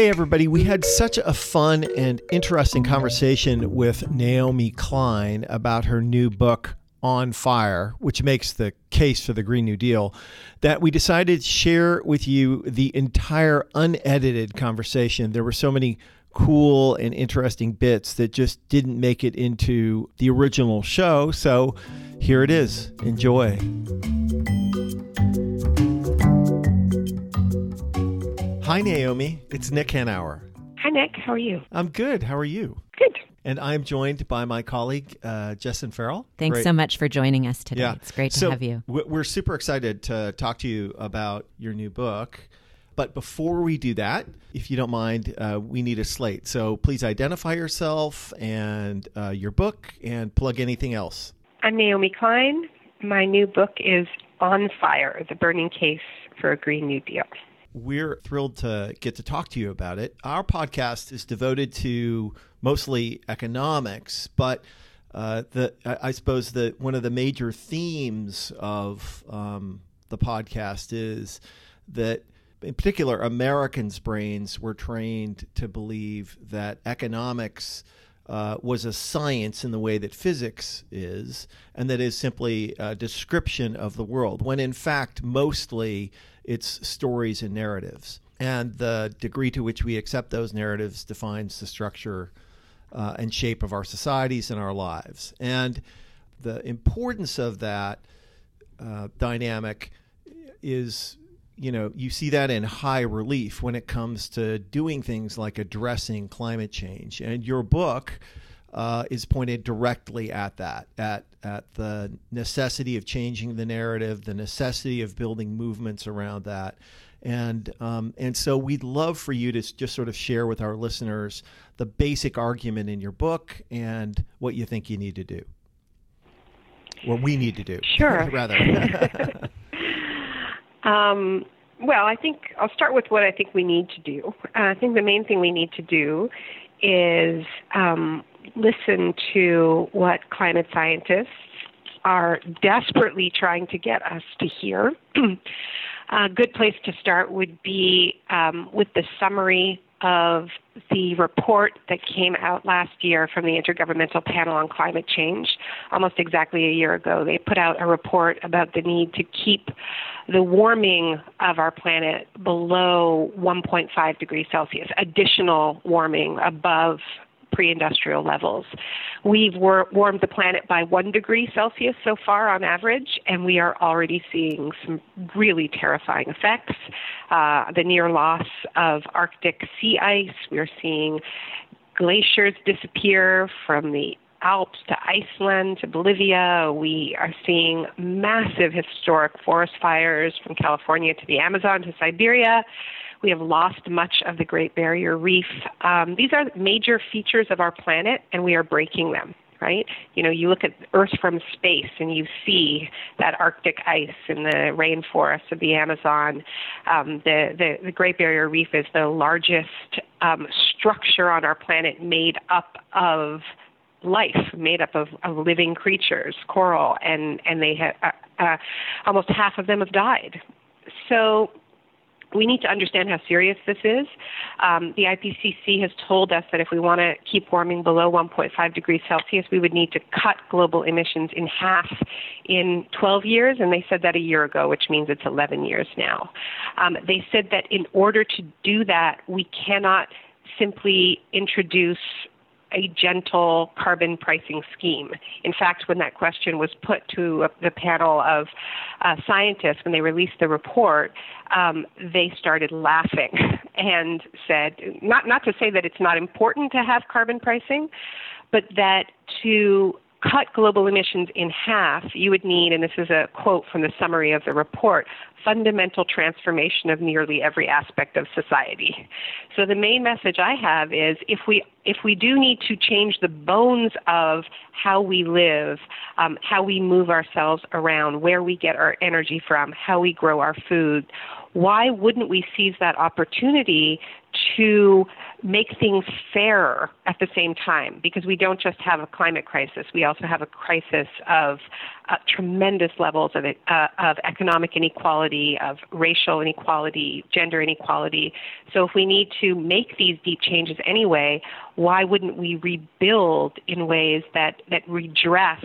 Hey, everybody. We had such a fun and interesting conversation with Naomi Klein about her new book, On Fire, which makes the case for the Green New Deal, that we decided to share with you the entire unedited conversation. There were so many cool and interesting bits that just didn't make it into the original show. So here it is. Enjoy. Hi, Naomi. It's Nick Hanauer. Hi, Nick. How are you? I'm good. How are you? Good. And I'm joined by my colleague, uh, Jessyn Farrell. Thanks Great. so much for joining us today. Yeah. It's great to So have you. We're super excited to talk to you about your new book. But before we do that, if you don't mind, uh, we need a slate. So please identify yourself and uh, your book and plug anything else. I'm Naomi Klein. My new book is On Fire The Burning Case for a Green New Deal. We're thrilled to get to talk to you about it. Our podcast is devoted to mostly economics, but uh, the I I suppose that one of the major themes of um, the podcast is that, in particular, Americans' brains were trained to believe that economics. Uh, was a science in the way that physics is, and that is simply a description of the world, when in fact, mostly it's stories and narratives. And the degree to which we accept those narratives defines the structure uh, and shape of our societies and our lives. And the importance of that uh, dynamic is, you know, you see that in high relief when it comes to doing things like addressing climate change. And your book uh, is pointed directly at that, at at the necessity of changing the narrative, the necessity of building movements around that. And um, and so we'd love for you to just sort of share with our listeners the basic argument in your book and what you think you need to do, what we need to do. Sure. rather. Um, well, I think I'll start with what I think we need to do. Uh, I think the main thing we need to do is um, listen to what climate scientists are desperately trying to get us to hear. A good place to start would be um, with the summary of the report that came out last year from the Intergovernmental Panel on Climate Change. Almost exactly a year ago, they put out a report about the need to keep the warming of our planet below 1.5 degrees Celsius, additional warming above pre-industrial levels. We've war- warmed the planet by one degree Celsius so far on average, and we are already seeing some really terrifying effects. Uh, the near loss of Arctic sea ice. We're seeing glaciers disappear from the Alps to Iceland to Bolivia. We are seeing massive historic forest fires from California to the Amazon to Siberia. We have lost much of the Great Barrier Reef. Um, these are major features of our planet, and we are breaking them. Right? You know, you look at Earth from space and you see that Arctic ice in the rainforests of the Amazon. Um, the, the, the Great Barrier Reef is the largest um, structure on our planet made up of life made up of, of living creatures, coral, and and they have uh, uh, almost half of them have died. So we need to understand how serious this is. Um, the IPCC has told us that if we want to keep warming below 1.5 degrees Celsius, we would need to cut global emissions in half in 12 years, and they said that a year ago, which means it's 11 years now. Um, they said that in order to do that, we cannot simply introduce a gentle carbon pricing scheme. In fact, when that question was put to the panel of uh, scientists when they released the report, um, they started laughing and said, not, not to say that it's not important to have carbon pricing, but that to cut global emissions in half, you would need, and this is a quote from the summary of the report, fundamental transformation of nearly every aspect of society. So the main message I have is if we if we do need to change the bones of how we live, um, how we move ourselves around, where we get our energy from, how we grow our food, why wouldn't we seize that opportunity to make things fairer at the same time? Because we don't just have a climate crisis, we also have a crisis of uh, tremendous levels of, uh, of economic inequality, of racial inequality, gender inequality. So if we need to make these deep changes anyway, why wouldn't we rebuild in ways that, that redress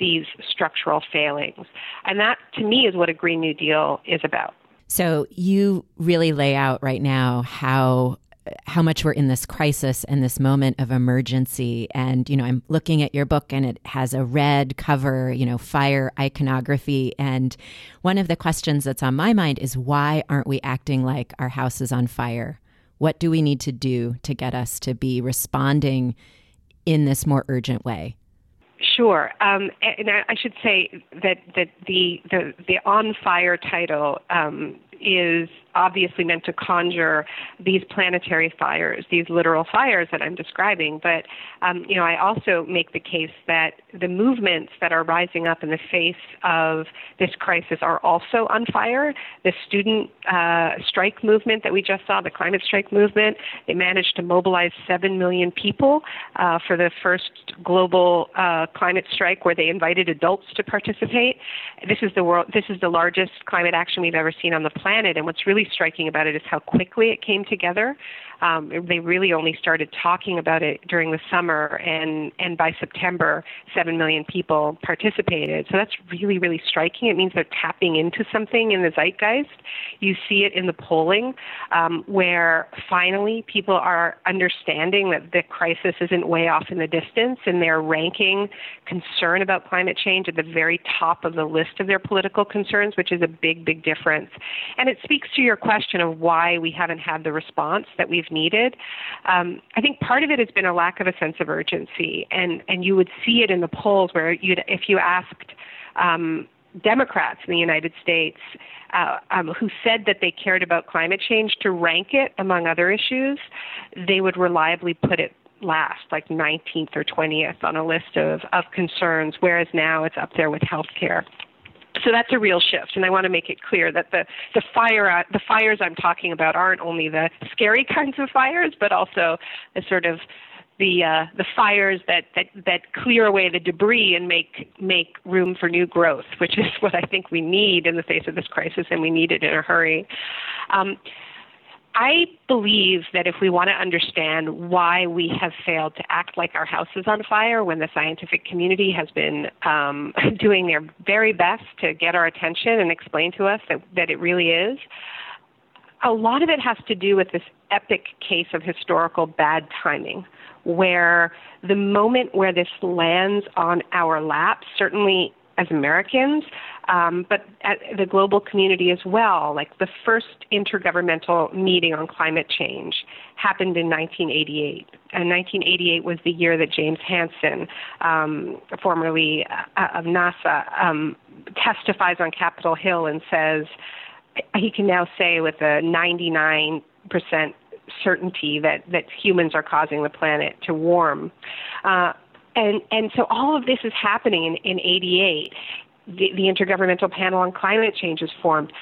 these structural failings? And that, to me, is what a Green New Deal is about. So you really lay out right now how how much we're in this crisis and this moment of emergency. And you know i'm looking at your book and it has a red cover you know fire iconography. And one of the questions that's on my mind is why aren't we acting like our house is on fire? What do we need to do to get us to be responding in this more urgent way Sure, um, and I should say that that the the, the on fire title um, is obviously meant to conjure these planetary fires, these literal fires that I'm describing. But um, you know, I also make the case that the movements that are rising up in the face of this crisis are also on fire. The student uh, strike movement that we just saw, the climate strike movement, they managed to mobilize seven million people uh, for the first global uh, climate strike, where they invited adults to participate. This is the world. This is the largest climate action we've ever seen on the planet, and what's really really striking about it is how quickly it came together. Um, they really only started talking about it during the summer, and and by September, seven million people participated. So that's really really striking. It means they're tapping into something in the zeitgeist. You see it in the polling, um, where finally people are understanding that the crisis isn't way off in the distance, and they're ranking concern about climate change at the very top of the list of their political concerns, which is a big big difference. And it speaks to your question of why we haven't had the response that we've needed. Um, I think part of it has been a lack of a sense of urgency, and and you would see it in the polls where you if you asked. Um, Democrats in the United States uh, um, who said that they cared about climate change to rank it among other issues, they would reliably put it last, like 19th or 20th on a list of, of concerns, whereas now it's up there with health care so that's a real shift, and I want to make it clear that the the fire uh, the fires I'm talking about aren't only the scary kinds of fires, but also the sort of the uh, the fires that, that that clear away the debris and make make room for new growth, which is what I think we need in the face of this crisis, and we need it in a hurry. Um, I believe that if we want to understand why we have failed to act like our house is on fire when the scientific community has been um, doing their very best to get our attention and explain to us that, that it really is, a lot of it has to do with this epic case of historical bad timing, where the moment where this lands on our lap, certainly as Americans, um, but at the global community as well. Like the first intergovernmental meeting on climate change happened in 1988. And 1988 was the year that James Hansen, um, formerly uh, of NASA, um, testifies on Capitol Hill and says he can now say with a 99% certainty that, that humans are causing the planet to warm. Uh, and and so all of this is happening in, in 88 the, the Intergovernmental Panel on Climate Change is formed.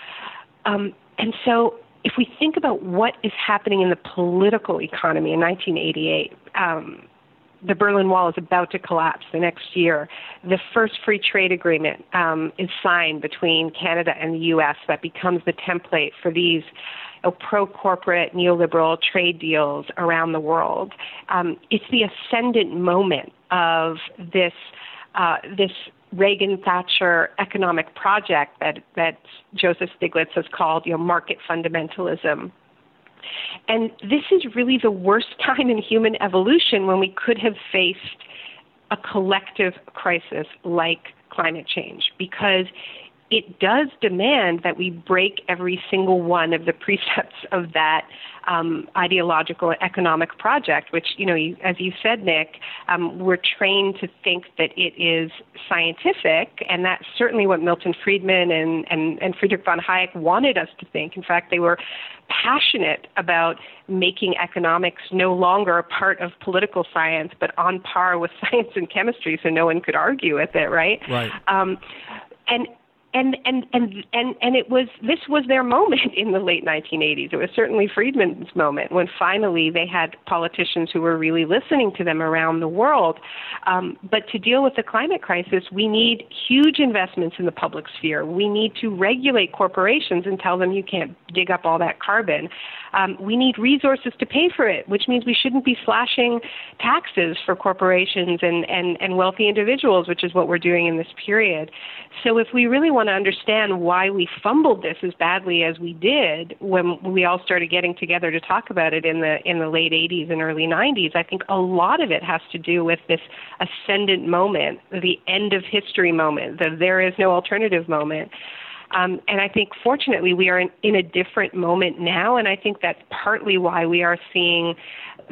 Um, and so, if we think about what is happening in the political economy in 1988, um, the Berlin Wall is about to collapse the next year. The first free trade agreement um, is signed between Canada and the U.S. that becomes the template for these you know, pro corporate neoliberal trade deals around the world. Um, it's the ascendant moment of this. Uh, this Reagan Thatcher economic project that, that Joseph Stiglitz has called you know, market fundamentalism. And this is really the worst time in human evolution when we could have faced a collective crisis like climate change because it does demand that we break every single one of the precepts of that um, ideological economic project, which, you know, you, as you said, Nick, um, we're trained to think that it is scientific, and that's certainly what Milton Friedman and, and, and Friedrich von Hayek wanted us to think. In fact, they were passionate about making economics no longer a part of political science, but on par with science and chemistry, so no one could argue with it, right? Right. Um, and and and and and and it was this was their moment in the late 1980s. It was certainly Friedman's moment when finally they had politicians who were really listening to them around the world. Um, but to deal with the climate crisis, we need huge investments in the public sphere. We need to regulate corporations and tell them you can't dig up all that carbon. Um, we need resources to pay for it, which means we shouldn't be slashing taxes for corporations and, and, and wealthy individuals, which is what we're doing in this period. So if we really want to understand why we fumbled this as badly as we did when we all started getting together to talk about it in the in the late 80s and early 90s, I think a lot of it has to do with this ascendant moment, the end of history moment, the there is no alternative moment. Um, and I think, fortunately, we are in, in a different moment now, and I think that's partly why we are seeing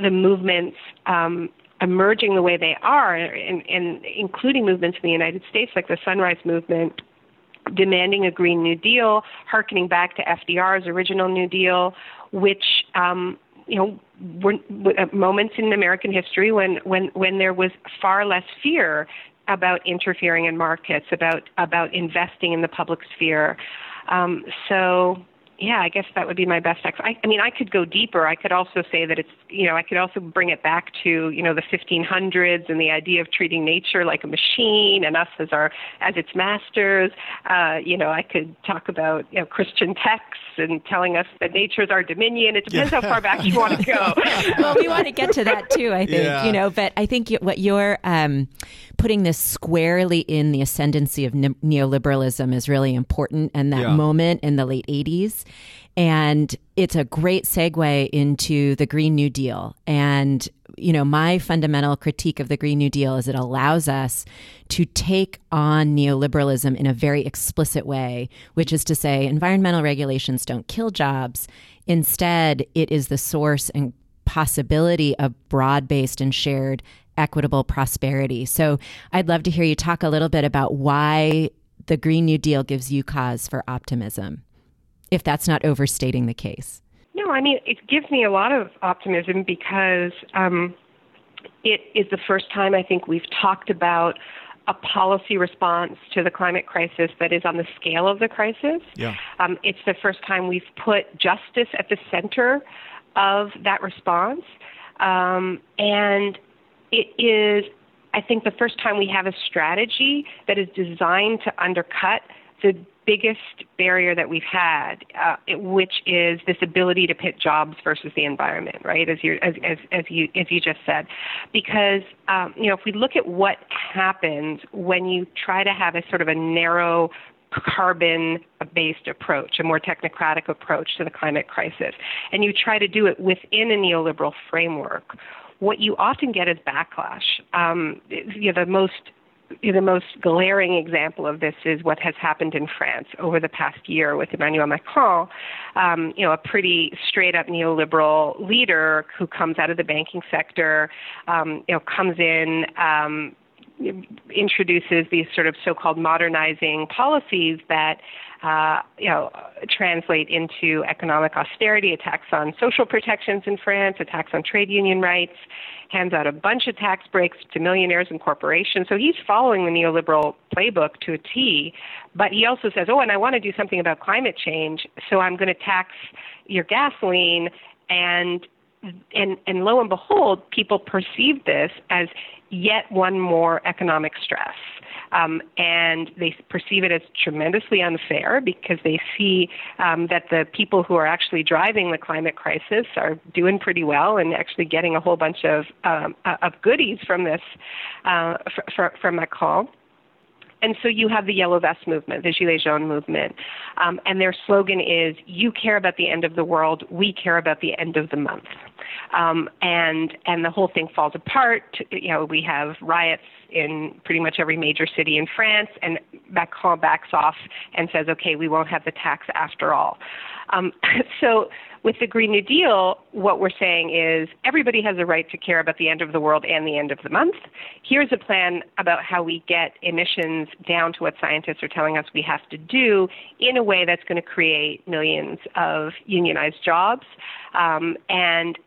the movements um, emerging the way they are, and, and including movements in the United States, like the Sunrise Movement, demanding a Green New Deal, harkening back to FDR's original New Deal, which um, you know were, were uh, moments in American history when when when there was far less fear about interfering in markets, about about investing in the public sphere. Um, so yeah, I guess that would be my best ex. I, I mean, I could go deeper. I could also say that it's, you know, I could also bring it back to, you know, the 1500s and the idea of treating nature like a machine and us as our, as its masters. Uh, you know, I could talk about, you know, Christian texts and telling us that nature is our dominion. It depends how far back you want to go. well, we want to get to that too. I think, yeah. you know, but I think what you're um, putting this squarely in the ascendancy of ne- neoliberalism is really important, and that yeah. moment in the late 80s and it's a great segue into the Green New Deal. And, you know, my fundamental critique of the Green New Deal is it allows us to take on neoliberalism in a very explicit way, which is to say, environmental regulations don't kill jobs. Instead, it is the source and possibility of broad based and shared equitable prosperity. So I'd love to hear you talk a little bit about why the Green New Deal gives you cause for optimism if that's not overstating the case. No, I mean, it gives me a lot of optimism because um, it is the first time I think we've talked about a policy response to the climate crisis that is on the scale of the crisis. Yeah. Um, it's the first time we've put justice at the center of that response. Um, and it is, I think, the first time we have a strategy that is designed to undercut the biggest barrier that we've had, uh, which is this ability to pit jobs versus the environment, right? As you as as, as you as you just said, because um, you know if we look at what happens when you try to have a sort of a narrow carbon based approach, a more technocratic approach to the climate crisis, and you try to do it within a neoliberal framework, what you often get is backlash. Um, you know, the most the most glaring example of this is what has happened in France over the past year with Emmanuel Macron, um, you know, a pretty straight up neoliberal leader who comes out of the banking sector, um, you know, comes in, um, introduces these sort of so-called modernizing policies that uh, you know, translate into economic austerity, attacks on social protections in France, attacks on trade union rights, hands out a bunch of tax breaks to millionaires and corporations. So he's following the neoliberal playbook to a T. But he also says, oh, and I want to do something about climate change, so I'm going to tax your gasoline and and and lo and behold, people perceive this as yet one more economic stress. Um, and they perceive it as tremendously unfair because they see um, that the people who are actually driving the climate crisis are doing pretty well and actually getting a whole bunch of um, of goodies from this uh, from Macron. And so you have the yellow vest movement, the Gilets Jaunes movement, Um, and their slogan is You care about the end of the world, we care about the end of the month. Um, and and the whole thing falls apart. You know, we have riots in pretty much every major city in France, and Macron backs off and says, "Okay, we won't have the tax after all." Um, so, with the Green New Deal, what we're saying is everybody has a right to care about the end of the world and the end of the month. Here's a plan about how we get emissions down to what scientists are telling us we have to do in a way that's going to create millions of unionized jobs um, and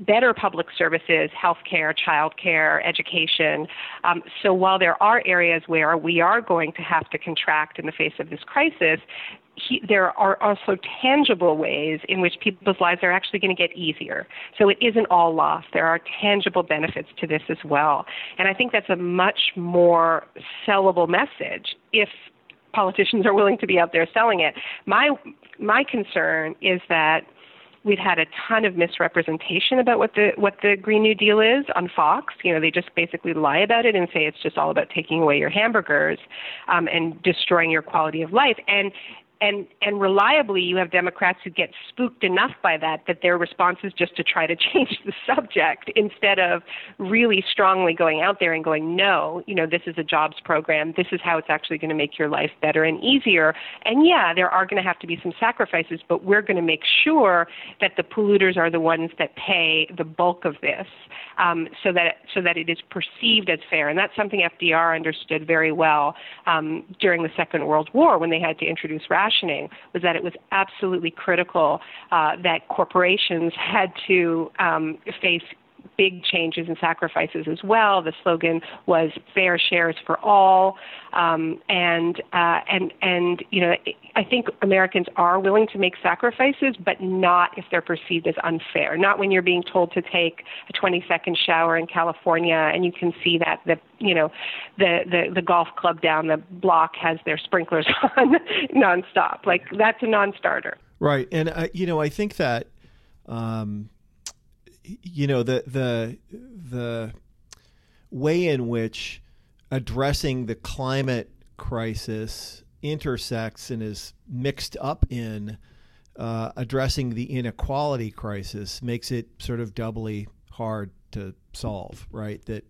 better public services, healthcare, childcare, education. Um, so while there are areas where we are going to have to contract in the face of this crisis, he, there are also tangible ways in which people's lives are actually going to get easier. So it isn't all lost. There are tangible benefits to this as well. And I think that's a much more sellable message if politicians are willing to be out there selling it. My my concern is that we've had a ton of misrepresentation about what the what the Green New Deal is on Fox. You know, they just basically lie about it and say it's just all about taking away your hamburgers um, and destroying your quality of life. And and and reliably you have democrats who get spooked enough by that that their response is just to try to change the subject instead of really strongly going out there and going no you know this is a jobs program. This is how it's actually going to make your life better and easier. And yeah there are going to have to be some sacrifices but we're going to make sure that the polluters are the ones that pay the bulk of this um, so that so that it is perceived as fair. And that's something FDR understood very well um, during the Second World War when they had to introduce rationing rationing was that it was absolutely critical uh, that corporations had to um, face big changes and sacrifices as well. The slogan was "fair shares for all," um, and uh, and and you know I think Americans are willing to make sacrifices, but not if they're perceived as unfair. Not when you're being told to take a 20 second shower in California, and you can see that the you know the the, the golf club down the block has their sprinklers on nonstop. Like that's a non-starter. Right, and uh, you know I think that. Um, you know the the the way in which addressing the climate crisis intersects and is mixed up in uh, addressing the inequality crisis makes it sort of doubly hard to solve, right? That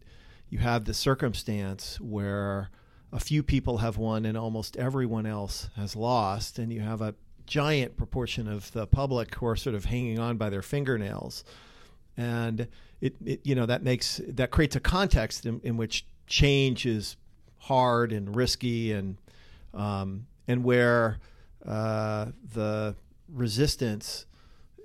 you have the circumstance where a few people have won and almost everyone else has lost, and you have a giant proportion of the public who are sort of hanging on by their fingernails and it, it you know that makes that creates a context in, in which change is hard and risky and um, and where uh, the resistance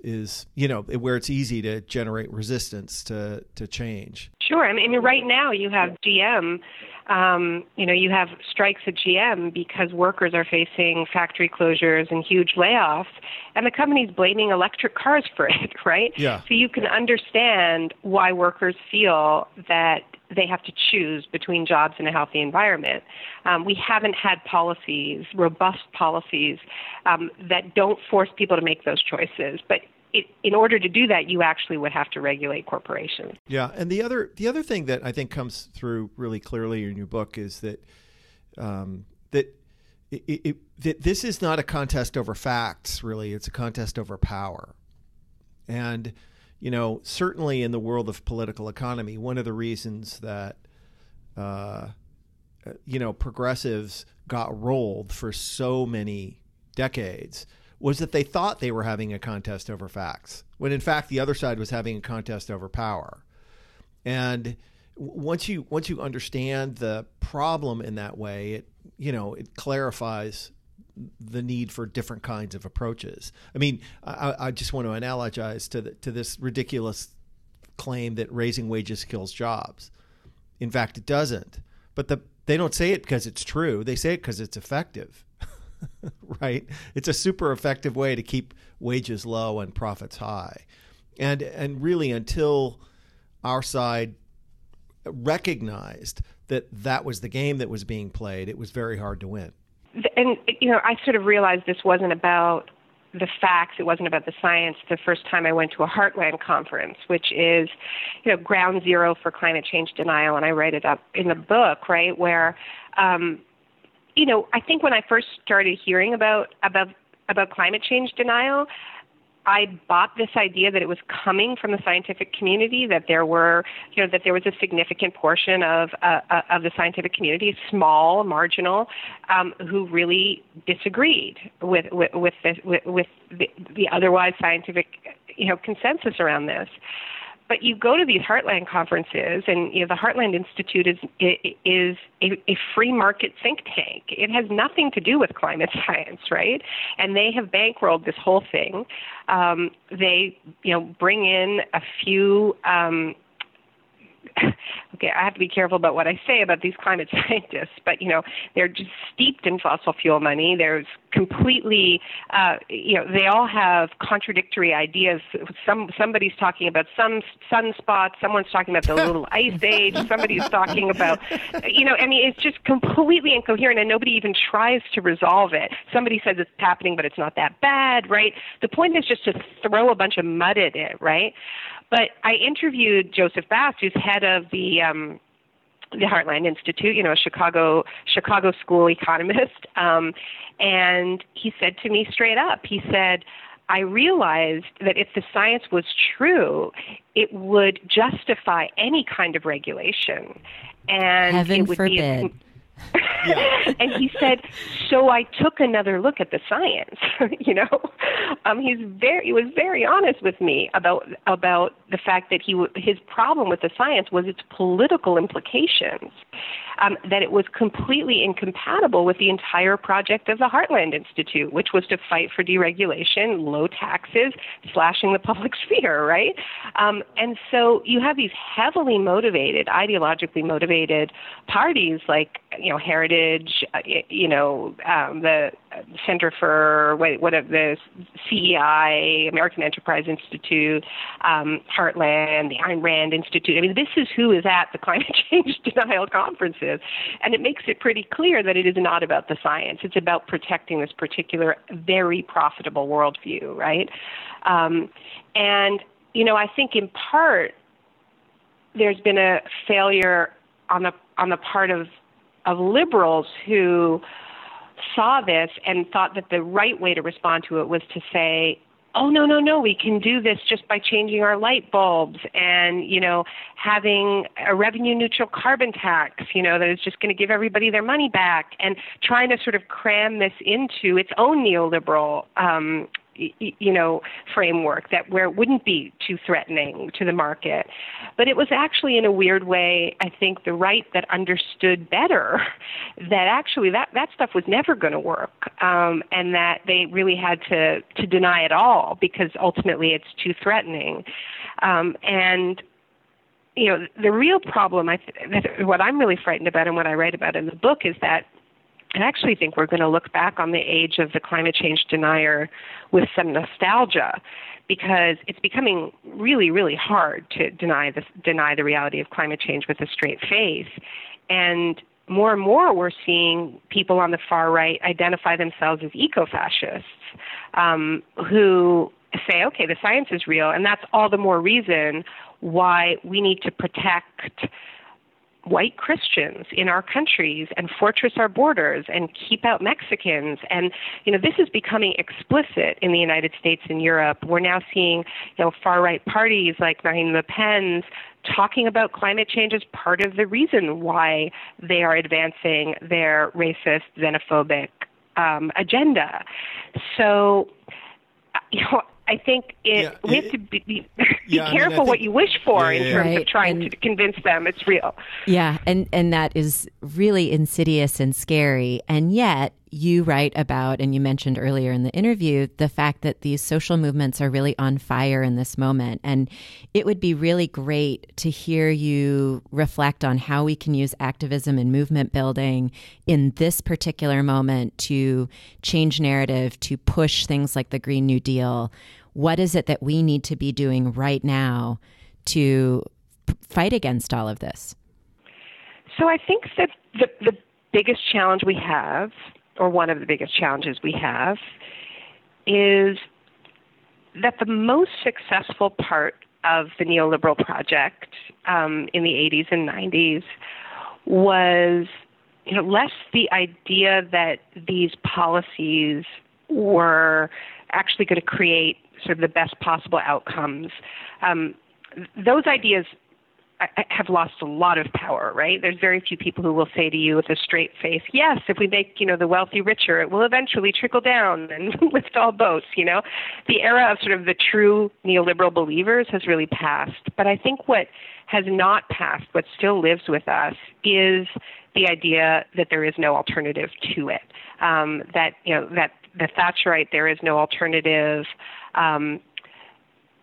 is you know where it's easy to generate resistance to to change. Sure, I mean right now you have GM um, you know, you have strikes at GM because workers are facing factory closures and huge layoffs, and the company's blaming electric cars for it, right? Yeah. So you can understand why workers feel that they have to choose between jobs and a healthy environment. Um, we haven't had policies, robust policies, um, that don't force people to make those choices. But it, in order to do that, you actually would have to regulate corporations. Yeah, and the other the other thing that I think comes through really clearly in your book is that um, that it, it, that this is not a contest over facts. Really, it's a contest over power, and you know certainly in the world of political economy, one of the reasons that uh, you know progressives got rolled for so many decades was that they thought they were having a contest over facts, when in fact the other side was having a contest over power. And once you once you understand the problem in that way, it you know it clarifies the need for different kinds of approaches. I mean, I, I just want to analogize to the, to this ridiculous claim that raising wages kills jobs. In fact, it doesn't. But the they don't say it because it's true. They say it because it's effective. right? It's a super effective way to keep wages low and profits high. And and really until our side recognized that that was the game that was being played, it was very hard to win. And you know, I sort of realized this wasn't about the facts. It wasn't about the science. The first time I went to a Heartland conference, which is, you know, ground zero for climate change denial, and I write it up in the book, right, where um, you know, I think when I first started hearing about about about climate change denial, I bought this idea that it was coming from the scientific community, that there were, you know, that there was a significant portion of uh, uh, of the scientific community, small, marginal, um, who really disagreed with with with, with, with the, the otherwise scientific, you know, consensus around this but you go to these Heartland conferences, and you know the Heartland Institute is is a, a, free market think tank. It has nothing to do with climate science, right? And they have bankrolled this whole thing. Um, they, you know, bring in a few um, okay, I have to be careful about what I say about these climate scientists, but you know, they're just steeped in fossil fuel money. There's completely, uh, you know, they all have contradictory ideas. Some somebody's talking about some sunspots, someone's talking about the little ice age, somebody's talking about, you know, I mean, it's just completely incoherent, and nobody even tries to resolve it. Somebody says it's happening, but it's not that bad, right? The point is just to throw a bunch of mud at it, right? But I interviewed Joseph Bast, who's head of the um, the Heartland Institute, you know, a Chicago Chicago school economist, um, and he said to me straight up, he said. I realized that if the science was true, it would justify any kind of regulation. And Heaven it would forbid. Be and he said, so I took another look at the science. you know, um, he's very he was very honest with me about about the fact that he w- his problem with the science was its political implications um, that it was completely incompatible with the entire project of the Heartland Institute, which was to fight for deregulation, low taxes, slashing the public sphere, right? Um, and so you have these heavily motivated, ideologically motivated parties like, you know, Heritage, uh, you know, um, the Center for what, what the CEI, American Enterprise Institute, um, Heartland, the Ayn Rand Institute. I mean, this is who is at the climate change denial conferences, and it makes it pretty clear that it is not about the science. It's about protecting this particular very profitable worldview, right? Um, and you know, I think in part there's been a failure on the on the part of of liberals who saw this and thought that the right way to respond to it was to say, oh no no no we can do this just by changing our light bulbs and you know having a revenue neutral carbon tax you know that is just going to give everybody their money back and trying to sort of cram this into its own neoliberal um you know framework that where it wouldn't be too threatening to the market. But it was actually in a weird way i think the right that understood better that actually that that stuff was never going to work um and that they really had to to deny it all because ultimately it's too threatening. Um and you know the real problem i th- what i'm really frightened about and what i write about in the book is that I actually think we're going to look back on the age of the climate change denier with some nostalgia because it's becoming really, really hard to deny the, deny the reality of climate change with a straight face. And more and more, we're seeing people on the far right identify themselves as eco fascists um, who say, okay, the science is real, and that's all the more reason why we need to protect white Christians in our countries and fortress our borders and keep out Mexicans. And, you know, this is becoming explicit in the United States and Europe. We're now seeing, you know, far right parties like Marine Le Pen's talking about climate change as part of the reason why they are advancing their racist, xenophobic um, agenda. So, you know, I think it, yeah, we have to be, be, yeah, careful I mean, think, what you wish for yeah, in terms right. of trying and, to convince them it's real. Yeah, and and that is really insidious and scary. And yet, you write about, and you mentioned earlier in the interview, the fact that these social movements are really on fire in this moment. And it would be really great to hear you reflect on how we can use activism and movement building in this particular moment to change narrative, to push things like the Green New Deal. What is it that we need to be doing right now to fight against all of this? So I think that the, the biggest challenge we have or one of the biggest challenges we have, is that the most successful part of the neoliberal project um, in the 80s and 90s was you know less the idea that these policies were actually going to create sort of the best possible outcomes. Um, those ideas have lost a lot of power, right? There's very few people who will say to you with a straight face, yes, if we make, you know, the wealthy richer, it will eventually trickle down and lift all boats, you know? The era of sort of the true neoliberal believers has really passed. But I think what has not passed, what still lives with us, is the idea that there is no alternative to it. Um, that, you know, that the Thatcherite, there is no alternative. Um,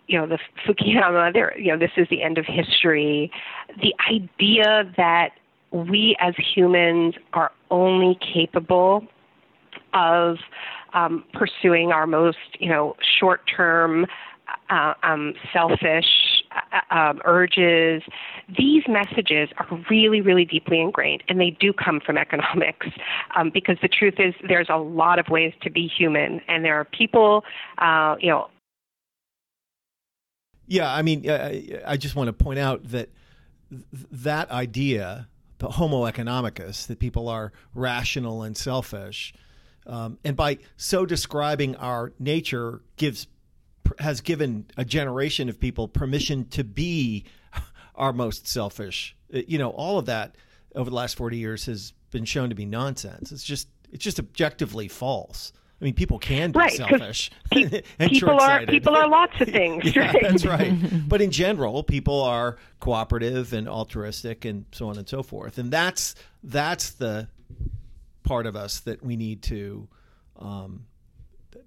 you know, the Fukuyama, there, you know, this is the end of history. The idea that we as humans are only capable of um, pursuing our most, you know, short-term, uh, um, selfish uh, um, urges. These messages are really, really deeply ingrained, and they do come from economics. Um, because the truth is, there's a lot of ways to be human, and there are people, uh, you know, yeah, I mean, I just want to point out that that idea, the Homo economicus, that people are rational and selfish, um, and by so describing our nature, gives has given a generation of people permission to be our most selfish. Uh, you know, all of that over the last forty years has been shown to be nonsense. It's just it's just objectively false. I mean, people can be right, selfish. Pe- people are people are lots of things. yeah, right? that's right. But in general, people are cooperative and altruistic, and so on and so forth. And that's that's the part of us that we need to um,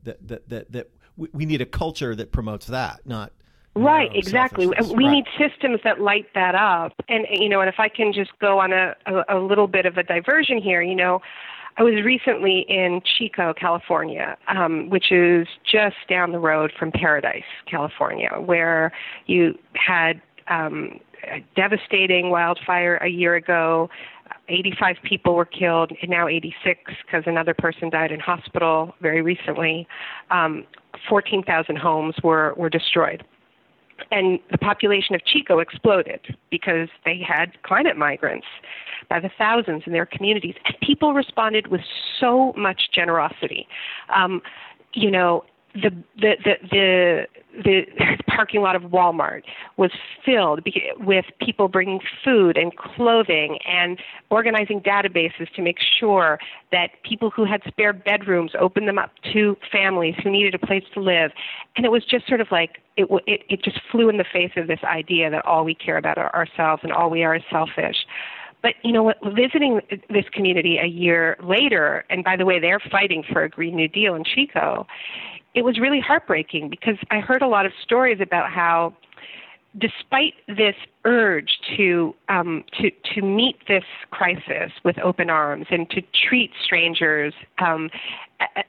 that that that that we need a culture that promotes that, not Right, exactly. We right. need systems that light that up. And you know, and if I can just go on a, a, a little bit of a diversion here, you know, I was recently in Chico, California, um, which is just down the road from Paradise, California, where you had um, a devastating wildfire a year ago. 85 people were killed, and now 86 because another person died in hospital very recently. Um, 14,000 homes were, were destroyed and the population of Chico exploded because they had climate migrants by the thousands in their communities. And people responded with so much generosity. Um, you know, the the the the, parking lot of Walmart was filled with people bringing food and clothing and organizing databases to make sure that people who had spare bedrooms opened them up to families who needed a place to live. And it was just sort of like it it, it just flew in the face of this idea that all we care about are ourselves and all we are is selfish. But you know what? Visiting this community a year later, and by the way, they're fighting for a Green New Deal in Chico it was really heartbreaking because I heard a lot of stories about how despite this urge to um, to to meet this crisis with open arms and to treat strangers um,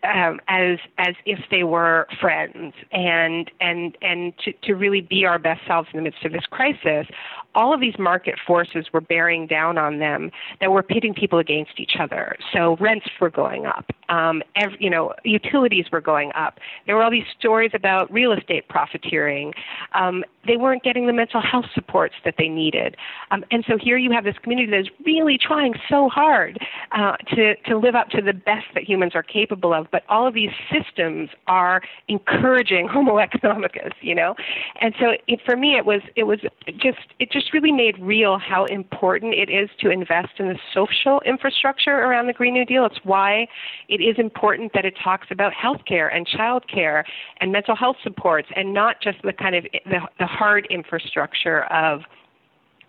um, as as if they were friends and and and to, to really be our best selves in the midst of this crisis, all of these market forces were bearing down on them that were pitting people against each other. So rents were going up, um, every, you know, utilities were going up. There were all these stories about real estate profiteering. Um, they weren't getting the mental health supports that they needed. Um, and so here you have this community that is really trying so hard uh, to, to live up to the best that humans are capable of. But all of these systems are encouraging Homo economicus, you know. And so it, for me, it was it was just it just really made real how important it is to invest in the social infrastructure around the Green New Deal. It's why it is important that it talks about healthcare and childcare and mental health supports, and not just the kind of the, the hard infrastructure of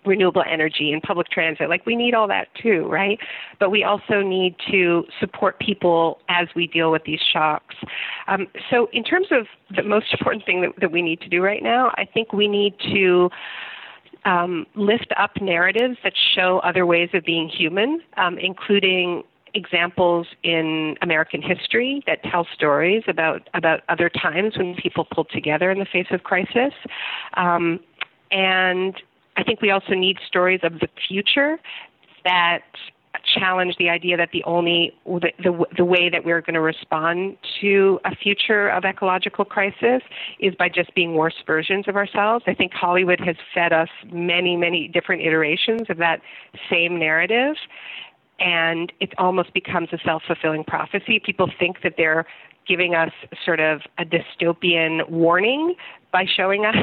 renewable energy and public transit. Like we need all that too, right? But we also need to support people as we deal with these shocks. Um, so, in terms of the most important thing that, that we need to do right now, I think we need to. Um, lift up narratives that show other ways of being human, um, including examples in American history that tell stories about about other times when people pulled together in the face of crisis. Um, and I think we also need stories of the future that challenge the idea that the only the, the, the way that we're going to respond to a future of ecological crisis is by just being worse versions of ourselves. I think Hollywood has fed us many many different iterations of that same narrative and it almost becomes a self-fulfilling prophecy. People think that they're giving us sort of a dystopian warning by showing us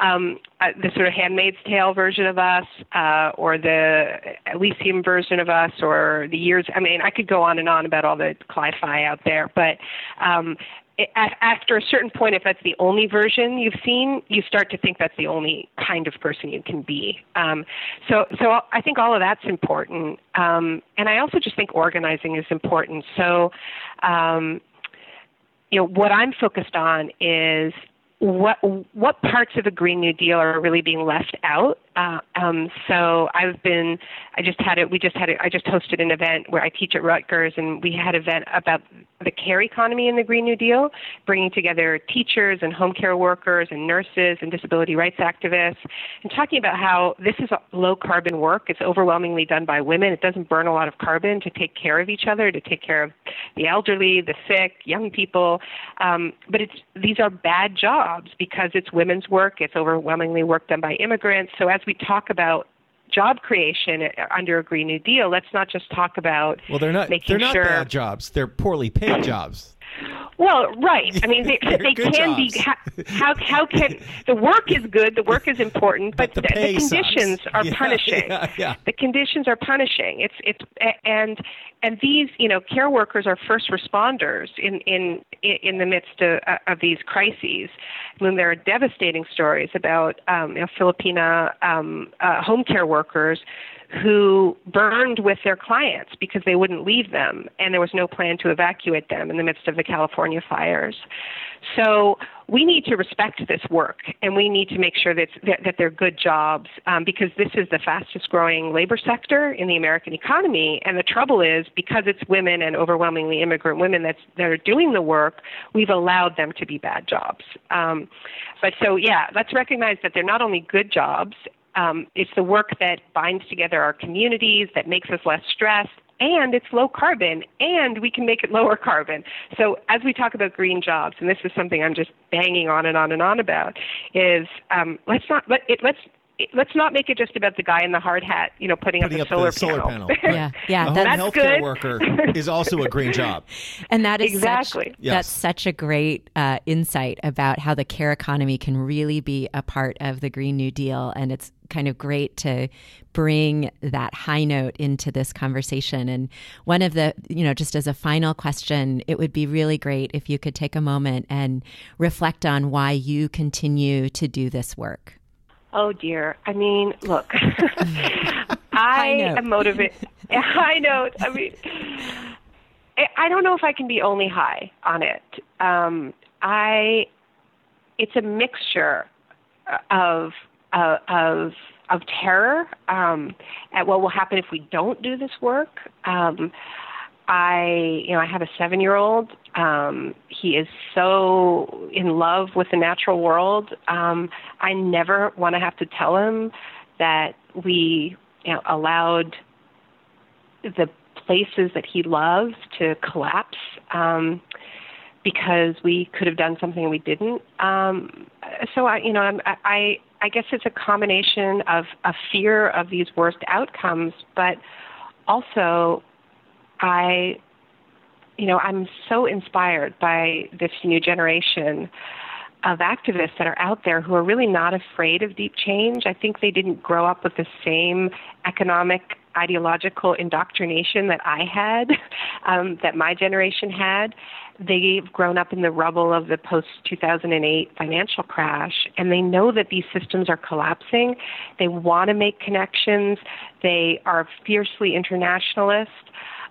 um, uh, the sort of Handmaid's Tale version of us, uh, or the Elysium version of us, or the years. I mean, I could go on and on about all the cli-fi out there, but um, it, after a certain point, if that's the only version you've seen, you start to think that's the only kind of person you can be. Um, so, so I think all of that's important, um, and I also just think organizing is important. So, um, you know, what I'm focused on is what what parts of the Green New Deal are really being left out. Uh, um, so I've been, I just had it. We just had it. I just hosted an event where I teach at Rutgers, and we had an event about the care economy in the Green New Deal, bringing together teachers and home care workers and nurses and disability rights activists, and talking about how this is low carbon work. It's overwhelmingly done by women. It doesn't burn a lot of carbon to take care of each other, to take care of the elderly, the sick, young people. Um, but it's these are bad jobs because it's women's work. It's overwhelmingly work done by immigrants. So as we talk about job creation under a Green New Deal, let's not just talk about well, they're not they're not sure, bad jobs; they're poorly paid jobs. Well, right. I mean, they, they can jobs. be. How, how can the work is good? The work is important, but, but the, the, conditions sucks. are yeah, punishing. Yeah, yeah. The conditions are punishing. It's it's and and these you know care workers are first responders in in in the midst of, of these crises. I mean, there are devastating stories about um, you know, Filipina um, uh, home care workers who burned with their clients because they wouldn't leave them, and there was no plan to evacuate them in the midst of the California fires. So we need to respect this work, and we need to make sure that that, that they're good jobs um, because this is the fastest growing labor sector in the American economy. And the trouble is because it's women and overwhelmingly immigrant women that's that are doing the work, we've allowed them to be bad jobs. Um, but so yeah, let's recognize that they're not only good jobs um, it's the work that binds together our communities, that makes us less stressed, and it's low carbon, and we can make it lower carbon. So as we talk about green jobs, and this is something I'm just banging on and on and on about, is um, let's not let it, let's let's not make it just about the guy in the hard hat, you know, putting, putting up up the solar, the solar panel. panel. Yeah, yeah, a that's home healthcare good. worker is also a green job. And that is Exactly. such, Yes. that's such a great uh, insight about how the care economy can really be a part of the Green New Deal, and it's kind of great to bring that high note into this conversation. And one of the, you know, just as a final question, it would be really great if you could take a moment and reflect on why you continue to do this work. Oh dear. I mean, look, I am motivated. high note. I mean, I- I don't know if I can be only high on it. Um, I, it's a mixture of uh, of of terror um, at what will happen if we don't do this work. Um, I, you know, I have a seven-year-old. Um, he is so in love with the natural world. Um, I never want to have to tell him that we, you know, allowed the places that he loves to collapse um, because we could have done something we didn't. Um, so I, you know, I'm, I, I guess it's a combination of a fear of these worst outcomes, but also I, you know, I'm so inspired by this new generation of activists that are out there who are really not afraid of deep change. I think they didn't grow up with the same economic ideological indoctrination that I had, um, that my generation had. They've grown up in the rubble of the post 2008 financial crash, and they know that these systems are collapsing. They want to make connections. They are fiercely internationalist.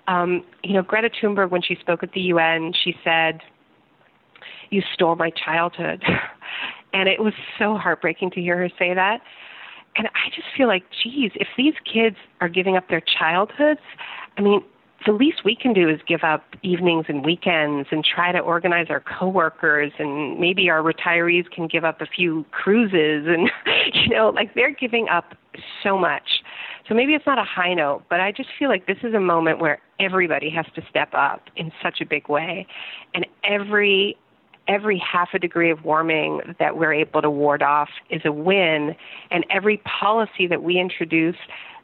Um, you know, Greta Thunberg, when she spoke at the UN, she said, You stole my childhood. and it was so heartbreaking to hear her say that. And I just feel like, geez, if these kids are giving up their childhoods, I mean, the least we can do is give up evenings and weekends and try to organize our coworkers and maybe our retirees can give up a few cruises and you know like they're giving up so much so maybe it's not a high note but i just feel like this is a moment where everybody has to step up in such a big way and every every half a degree of warming that we're able to ward off is a win and every policy that we introduce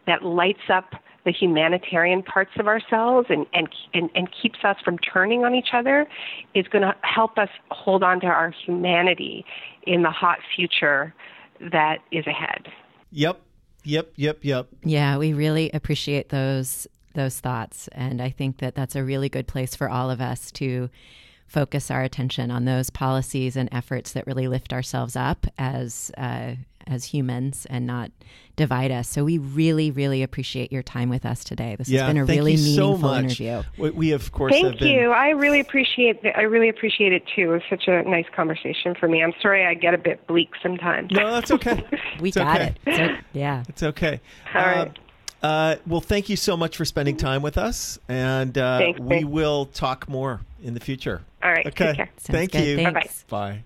that lights up the humanitarian parts of ourselves and, and, and, and keeps us from turning on each other is going to help us hold on to our humanity in the hot future that is ahead. Yep. Yep, yep, yep. Yeah, we really appreciate those those thoughts and I think that that's a really good place for all of us to focus our attention on those policies and efforts that really lift ourselves up as uh, as humans and not divide us. So we really, really appreciate your time with us today. This yeah, has been a really meaningful so interview. We, we, of course thank been... you. I really appreciate the, I really appreciate it too. It was such a nice conversation for me. I'm sorry I get a bit bleak sometimes. No, that's okay. we it's got okay. it. So, yeah, it's okay. All right. Uh, uh, well, thank you so much for spending time with us, and uh, Thanks, we will talk more in the future. All right. Okay. Take care. Thank good. you. Thanks. Bye.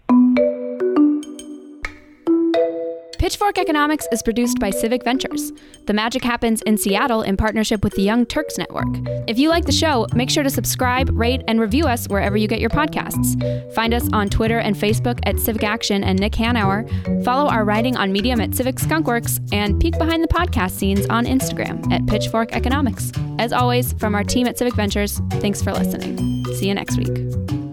Pitchfork Economics is produced by Civic Ventures. The magic happens in Seattle in partnership with the Young Turks Network. If you like the show, make sure to subscribe, rate, and review us wherever you get your podcasts. Find us on Twitter and Facebook at Civic Action and Nick Hanauer. Follow our writing on Medium at Civic Skunkworks, and peek behind the podcast scenes on Instagram at Pitchfork Economics. As always, from our team at Civic Ventures, thanks for listening. See you next week.